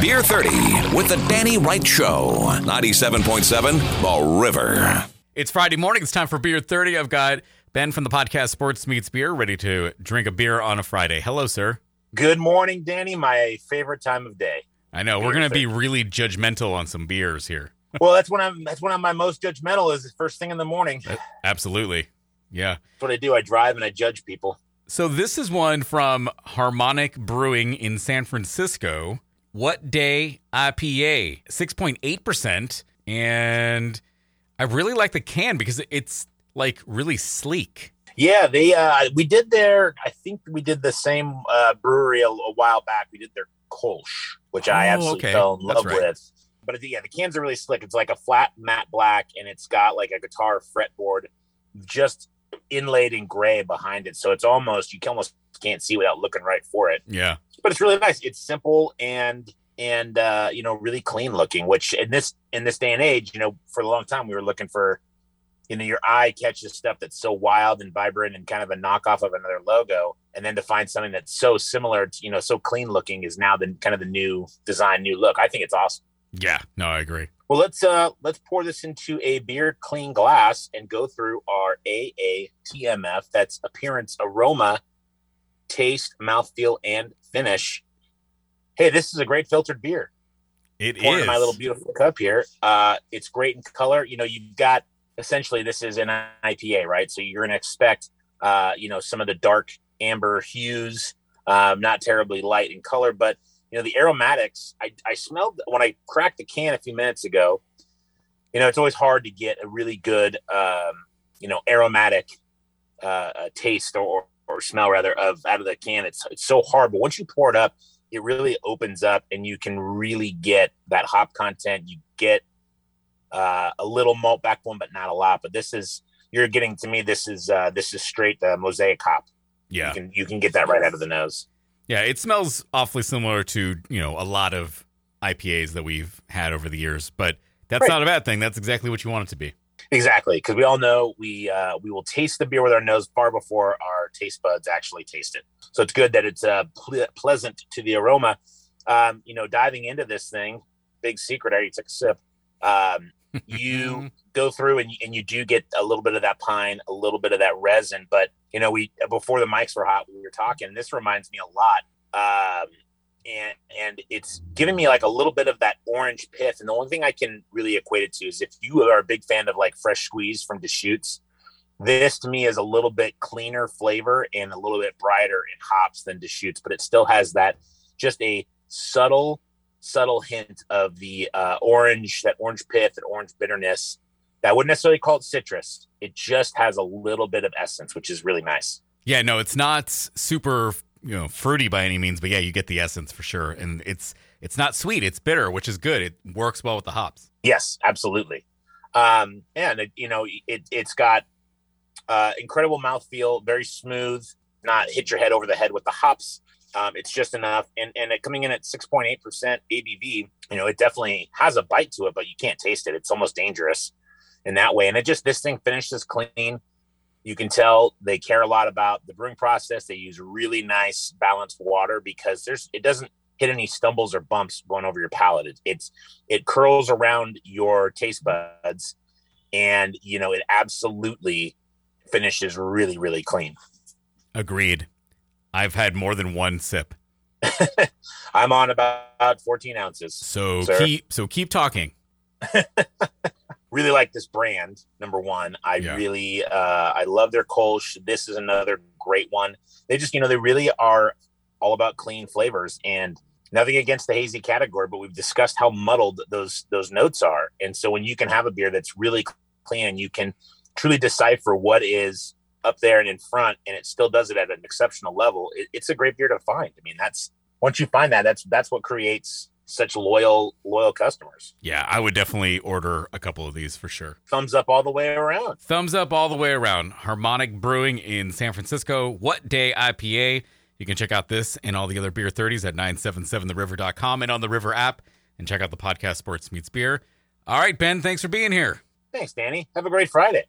Beer 30 with the Danny Wright Show. 97.7 The River. It's Friday morning. It's time for Beer 30. I've got Ben from the podcast Sports Meets Beer ready to drink a beer on a Friday. Hello, sir. Good morning, Danny. My favorite time of day. I know we're going to be really judgmental on some beers here. well, that's when I'm. That's when I'm my most judgmental. Is the first thing in the morning. Uh, absolutely. Yeah. That's what I do. I drive and I judge people. So this is one from Harmonic Brewing in San Francisco. What Day IPA, 6.8%. And I really like the can because it's like really sleek. Yeah, they. Uh, we did their. I think we did the same uh, brewery a, a while back. We did their Kolsch, which I Oh, absolutely okay. fell in love right. with. But yeah, the cans are really slick. It's like a flat matte black, and it's got like a guitar fretboard, just inlaid in gray behind it. So it's almost you can almost can't see without looking right for it. Yeah. But it's really nice. It's simple and and uh, you know really clean looking. Which in this in this day and age, you know, for a long time we were looking for, you know, your eye catches stuff that's so wild and vibrant and kind of a knockoff of another logo, and then to find something that's so similar, to, you know, so clean looking is now the kind of the new design, new look. I think it's awesome. Yeah. No, I agree. Well, let's uh let's pour this into a beer clean glass and go through our AATMF. That's appearance, aroma, taste, mouthfeel, and finish. Hey, this is a great filtered beer. It Pouring is. my little beautiful cup here. Uh, it's great in color. You know, you've got essentially this is an IPA, right? So you're going to expect, uh, you know, some of the dark amber hues, um, not terribly light in color, but you know, the aromatics. I, I smelled when I cracked the can a few minutes ago. You know, it's always hard to get a really good, um, you know, aromatic uh, uh, taste or, or smell rather of out of the can. It's it's so hard, but once you pour it up, it really opens up and you can really get that hop content. You get uh, a little malt backbone, but not a lot. But this is you're getting to me. This is uh, this is straight uh, mosaic hop. Yeah. You can you can get that right out of the nose. Yeah. It smells awfully similar to, you know, a lot of IPAs that we've had over the years, but that's Right. not a bad thing. That's exactly what you want it to be. Exactly, because we all know we uh, we will taste the beer with our nose far before our taste buds actually taste it. So it's good that it's uh, ple- pleasant to the aroma. Um, you know, diving into this thing, big secret. I already took a sip. Um, you go through and, and you do get a little bit of that pine, a little bit of that resin. But you know, we before the mics were hot, we were talking. This reminds me a lot, um, and and it's giving me like a little bit of that orange pith. And the only thing I can really equate it to is if you are a big fan of like fresh squeeze from Deschutes, this to me is a little bit cleaner flavor and a little bit brighter in hops than Deschutes, but it still has that just a subtle subtle hint of the uh, orange, that orange pith, that orange bitterness. That wouldn't necessarily call it citrus. It just has a little bit of essence, which is really nice. Yeah, no, it's not super, you know, fruity by any means, but yeah, you get the essence for sure. And it's it's not sweet, it's bitter, which is good. It works well with the hops. Yes, absolutely. Um, and it, you know, it it's got uh, incredible mouthfeel, very smooth, not hit your head over the head with the hops. Um, it's just enough, and and it coming in at six point eight percent ABV, you know, it definitely has a bite to it, but you can't taste it. It's almost dangerous in that way. And it just this thing finishes clean. You can tell they care a lot about the brewing process. They use really nice balanced water because there's it doesn't hit any stumbles or bumps going over your palate. It, it's it curls around your taste buds, and you know it absolutely finishes really really clean. Agreed. I've had more than one sip. I'm on about 14 ounces. So Sir? keep so keep talking. Really like this brand. Number one, I Yeah. really uh, I love their Kolsch. This is another great one. They just you know they really are all about clean flavors and nothing against the hazy category, but we've discussed how muddled those those notes are. And so when you can have a beer that's really clean and you can truly decipher what is up there and in front, and it still does it at an exceptional level, it, it's a great beer to find. I mean, that's once you find that, that's that's what creates such loyal loyal customers. Yeah, I would definitely order a couple of these for sure. Thumbs up all the way around. Thumbs up all the way around. Harmonic Brewing in San Francisco. What Day IPA. You can check out this and all the other beer 30s at 977theriver.com and on the River app and check out the podcast Sports Meets Beer. All right, Ben, thanks for being here. Thanks, Danny. Have a great Friday.